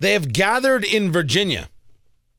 They have gathered in Virginia.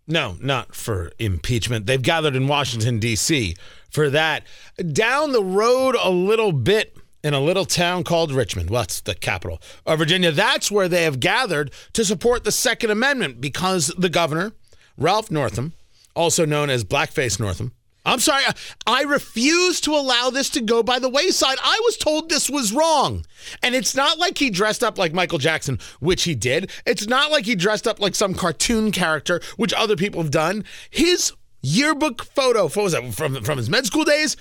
No, not for impeachment. They've gathered in Washington, D.C. for that. Down the road a little bit in a little town called Richmond. Well, that's the capital of Virginia. That's where they have gathered to support the Second Amendment because the governor, Ralph Northam, also known as Blackface Northam, I'm sorry. I refuse to allow this to go by the wayside. I was told this was wrong. And it's not like he dressed up like Michael Jackson, which he did. It's not like he dressed up like some cartoon character, which other people have done. His yearbook photo, what was that, from, from his med school days?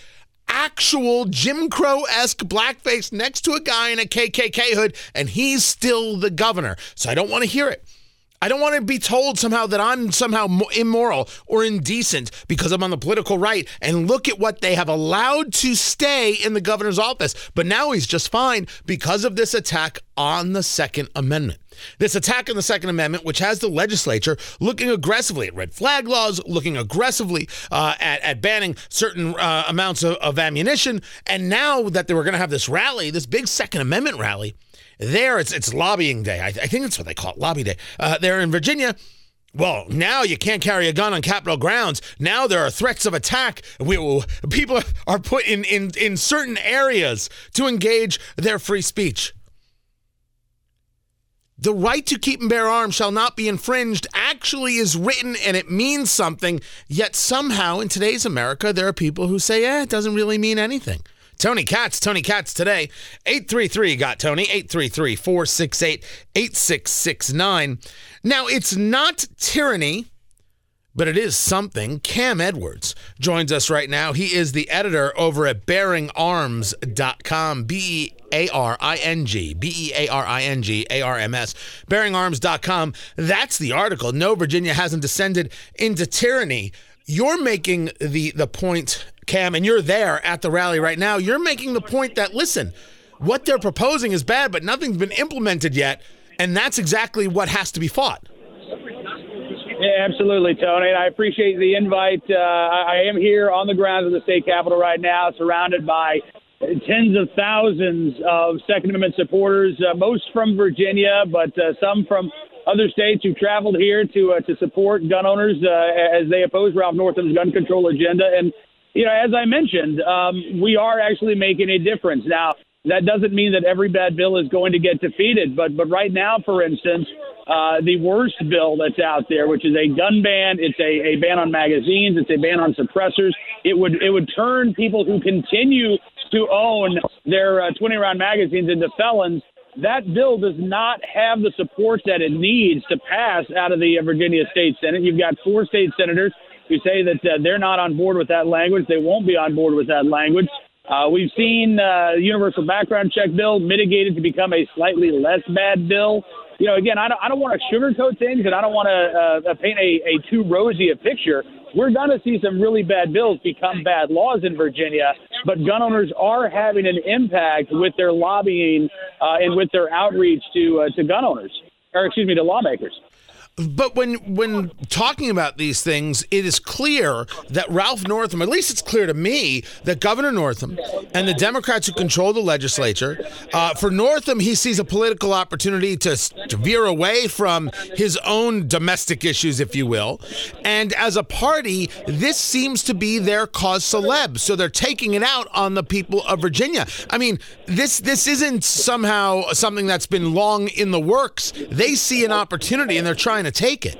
Actual Jim Crow esque blackface next to a guy in a KKK hood, and he's still the governor. So I don't want to hear it. I don't want to be told somehow that I'm somehow immoral or indecent because I'm on the political right. And look at what they have allowed to stay in the governor's office. But now he's just fine because of this attack on the Second Amendment. This attack on the Second Amendment, which has the legislature looking aggressively at red flag laws, looking aggressively uh, at, at banning certain uh, amounts of, of ammunition. And now that they were going to have this rally, this big Second Amendment rally, there, it's it's lobbying day. I, I think that's what they call it, lobby day. Uh, there in Virginia. Well, now you can't carry a gun on Capitol grounds. Now there are threats of attack. We, people are put in, in, in certain areas to engage their free speech. The right to keep and bear arms shall not be infringed actually is written and it means something. Yet somehow in today's America, there are people who say, eh, it doesn't really mean anything. Tony Katz, Tony Katz today. 833 got Tony, 833 468 8669. Now, it's not tyranny, but it is something. Cam Edwards joins us right now. He is the editor over at bearingarms.com, B E A R I N G, B E A R I N G, A R M S, bearingarms.com. That's the article. No, Virginia hasn't descended into tyranny. You're making the, the point Cam, and you're there at the rally right now, you're making the point that, listen, what they're proposing is bad, but nothing's been implemented yet. And that's exactly what has to be fought. Yeah, absolutely, Tony. I appreciate the invite. Uh, I am here on the grounds of the state capitol right now, surrounded by tens of thousands of Second Amendment supporters, uh, most from Virginia, but uh, some from other states who traveled here to uh, to support gun owners uh, as they oppose Ralph Northam's gun control agenda. And you know, as I mentioned, um, we are actually making a difference. Now, that doesn't mean that every bad bill is going to get defeated, but but right now, for instance, uh, the worst bill that's out there, which is a gun ban, it's a, a ban on magazines, it's a ban on suppressors. It would it would turn people who continue to own their uh, 20 round magazines into felons. That bill does not have the support that it needs to pass out of the Virginia State Senate. You've got four state senators who say that uh, they're not on board with that language. They won't be on board with that language. Uh, we've seen uh, universal background check bill mitigated to become a slightly less bad bill. You know, again, I don't, I don't want to sugarcoat things, and I don't want to uh, paint a, a too rosy a picture. We're going to see some really bad bills become bad laws in Virginia, but gun owners are having an impact with their lobbying uh, and with their outreach to uh, to gun owners, or excuse me, to lawmakers. But when when talking about these things, it is clear that Ralph Northam, at least it's clear to me, that Governor Northam and the Democrats who control the legislature, uh, for Northam, he sees a political opportunity to, to veer away from his own domestic issues, if you will. And as a party, this seems to be their cause celeb. So they're taking it out on the people of Virginia. I mean, this this isn't somehow something that's been long in the works. They see an opportunity and they're trying to to take it.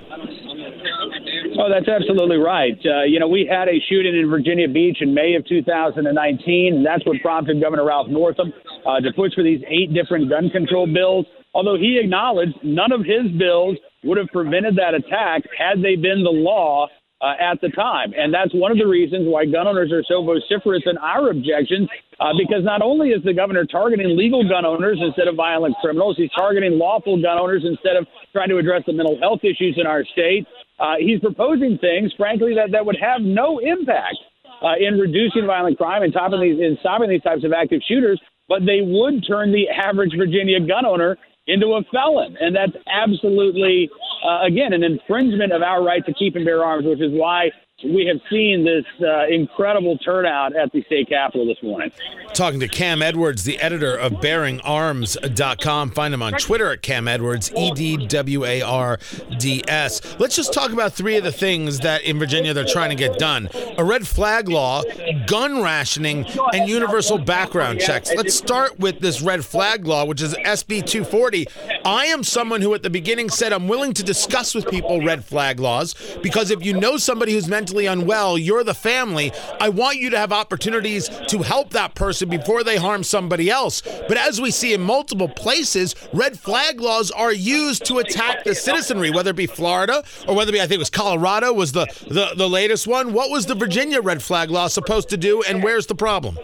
Oh, that's absolutely right. Uh, you know, we had a shooting in Virginia Beach in May of 2019, and that's what prompted Governor Ralph Northam uh, to push for these eight different gun control bills. Although he acknowledged none of his bills would have prevented that attack had they been the law uh, at the time. And that's one of the reasons why gun owners are so vociferous in our objections, uh, because not only is the governor targeting legal gun owners instead of violent criminals, he's targeting lawful gun owners instead of trying to address the mental health issues in our state. Uh, he's proposing things, frankly, that, that would have no impact uh, in reducing violent crime and these, in stopping these types of active shooters, but they would turn the average Virginia gun owner into a felon. And that's absolutely, uh, again, an infringement of our right to keep and bear arms, which is why we have seen this uh, incredible turnout at the state capitol this morning. Talking to Cam Edwards, the editor of BearingArms.com. Find him on Twitter at Cam Edwards, E D W A R D S. Let's just talk about three of the things that in Virginia they're trying to get done a red flag law, gun rationing, and universal background checks. Let's start with this red flag law, which is SB 240. I am someone who at the beginning said I'm willing to discuss with people red flag laws because if you know somebody who's mentally unwell, you're the family. I want you to have opportunities to help that person before they harm somebody else. But as we see in multiple places, red flag laws are used to attack the citizenry, whether it be Florida or whether it be, I think it was Colorado was the, the, the latest one. What was the Virginia red flag law supposed to do, and where's the problem?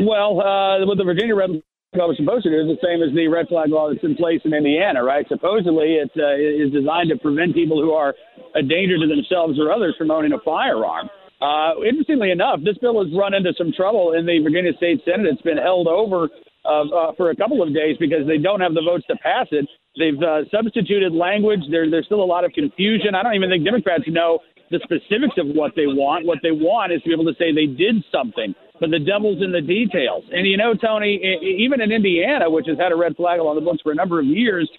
Well, uh, what the Virginia red flag law was supposed to do is the same as the red flag law that's in place in Indiana, right? Supposedly, it uh, is designed to prevent people who are a danger to themselves or others from owning a firearm. Uh, interestingly enough, this bill has run into some trouble in the Virginia State Senate. It's been held over uh, uh, for a couple of days because they don't have the votes to pass it. They've uh, substituted language. There, there's still a lot of confusion. I don't even think Democrats know the specifics of what they want. What they want is to be able to say they did something, but the devil's in the details. And you know, Tony, even in Indiana, which has had a red flag on the books for a number of years,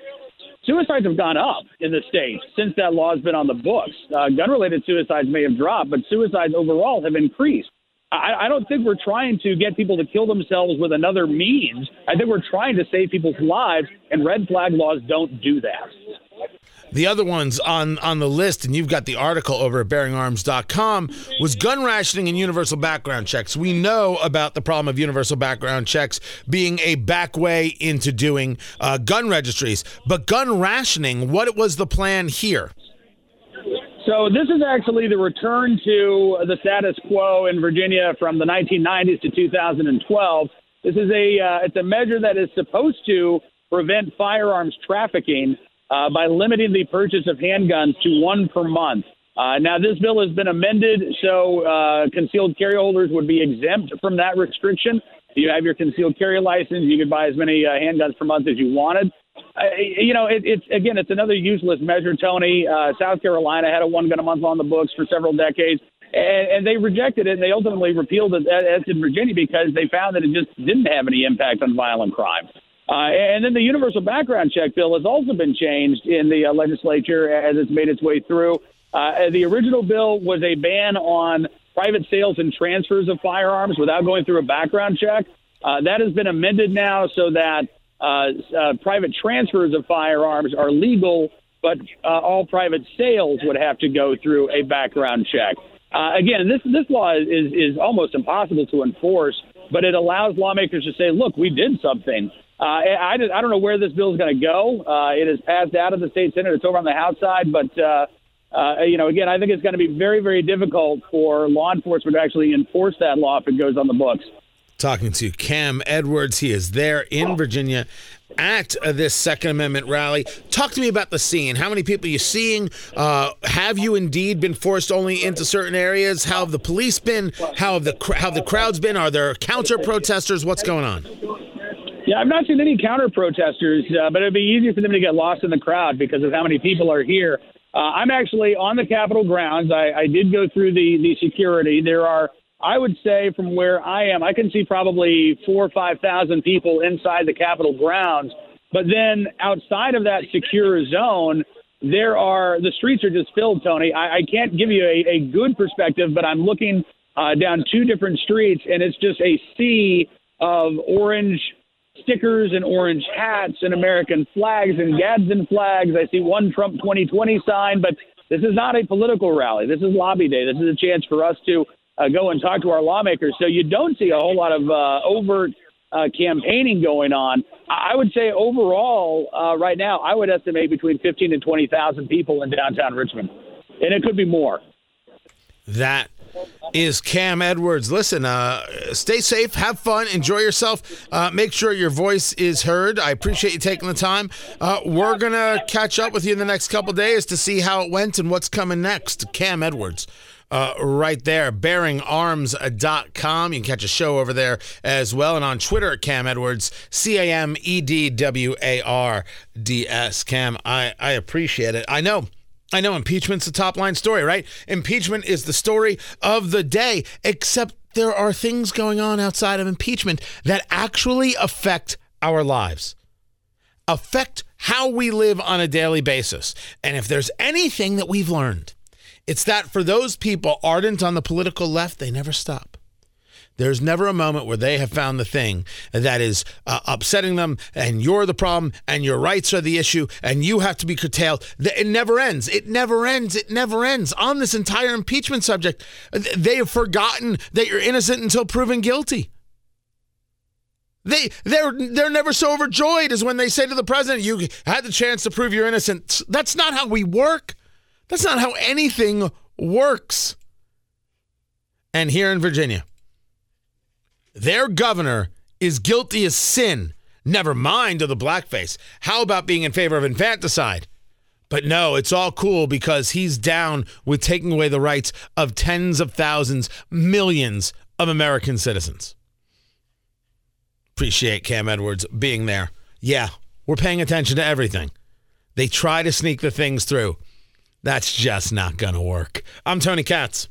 suicides have gone up in the state since that law has been on the books. Uh, gun-related suicides may have dropped, but suicides overall have increased. I, I don't think we're trying to get people to kill themselves with another means. I think we're trying to save people's lives, and red flag laws don't do that. The other ones on, on the list, and you've got the article over at bearingarms.com, was gun rationing and universal background checks. We know about the problem of universal background checks being a back way into doing uh, gun registries. But gun rationing, what was the plan here? So this is actually the return to the status quo in Virginia from the 1990s to 2012. This is a uh, it's a measure that is supposed to prevent firearms trafficking uh, by limiting the purchase of handguns to one per month. Uh, now, this bill has been amended so uh, concealed carry holders would be exempt from that restriction. You have your concealed carry license, you could buy as many uh, handguns per month as you wanted. You know, it, it's again, it's another useless measure, Tony. Uh, South Carolina had a one gun a month on the books for several decades, and, and they rejected it, and they ultimately repealed it, as did Virginia, because they found that it just didn't have any impact on violent crime. Uh, and then the universal background check bill has also been changed in the uh, legislature as it's made its way through. Uh, the original bill was a ban on private sales and transfers of firearms without going through a background check. Uh, that has been amended now so that uh, uh, private transfers of firearms are legal, but all private sales would have to go through a background check. again, this this law is is almost impossible to enforce, but it allows lawmakers to say, "Look, we did something." Uh, I, I don't know where this bill is going to go. Uh, it has passed out of the state senate. It's over on the House side, but uh, uh, you know, again, I think it's going to be very, very difficult for law enforcement to actually enforce that law if it goes on the books. Talking to Cam Edwards, he is there in Virginia at this Second Amendment rally. Talk to me about the scene. How many people are you seeing? Uh, have you indeed been forced only into certain areas? How have the police been? How have the how have the crowds been? Are there counter protesters? What's going on? Yeah, I've not seen any counter protesters, uh, but it'd be easy for them to get lost in the crowd because of how many people are here. Uh, I'm actually on the Capitol grounds. I, I did go through the, the security. There are, I would say, from where I am, I can see probably four or 5,000 people inside the Capitol grounds. But then outside of that secure zone, there are the streets are just filled, Tony. I, I can't give you a, a good perspective, but I'm looking uh, down two different streets, and it's just a sea of orange stickers and orange hats and American flags and Gadsden flags. I see one Trump 2020 sign, but this is not a political rally. This is lobby day. This is a chance for us to uh, go and talk to our lawmakers. So you don't see a whole lot of uh, overt uh, campaigning going on. I would say overall, uh, right now, I would estimate between 15 and 20,000 people in downtown Richmond, and it could be more. That is Cam Edwards. Listen, uh, stay safe, have fun, enjoy yourself. Uh, make sure your voice is heard. I appreciate you taking the time. Uh, we're going to catch up with you in the next couple days to see how it went and what's coming next. Cam Edwards. Uh, right there, bearingarms.com. You can catch a show over there as well. And on Twitter at Cam Edwards, C A M E D W A R D S. Cam, I, I appreciate it. I know I know impeachment's the top line story, right? Impeachment is the story of the day, except there are things going on outside of impeachment that actually affect our lives, affect how we live on a daily basis. And if there's anything that we've learned, it's that for those people ardent on the political left, they never stop. There's never a moment where they have found the thing that is uh, upsetting them, and you're the problem, and your rights are the issue, and you have to be curtailed. It never ends. It never ends. It never ends. On this entire impeachment subject, they have forgotten that you're innocent until proven guilty. They they're they're never so overjoyed as when they say to the president, "You had the chance to prove you're innocent." That's not how we work. That's not how anything works. And here in Virginia, their governor is guilty as sin, never mind of the blackface. How about being in favor of infanticide? But no, it's all cool because he's down with taking away the rights of tens of thousands, millions of American citizens. Appreciate Cam Edwards being there. Yeah, we're paying attention to everything. They try to sneak the things through. That's just not going to work. I'm Tony Katz.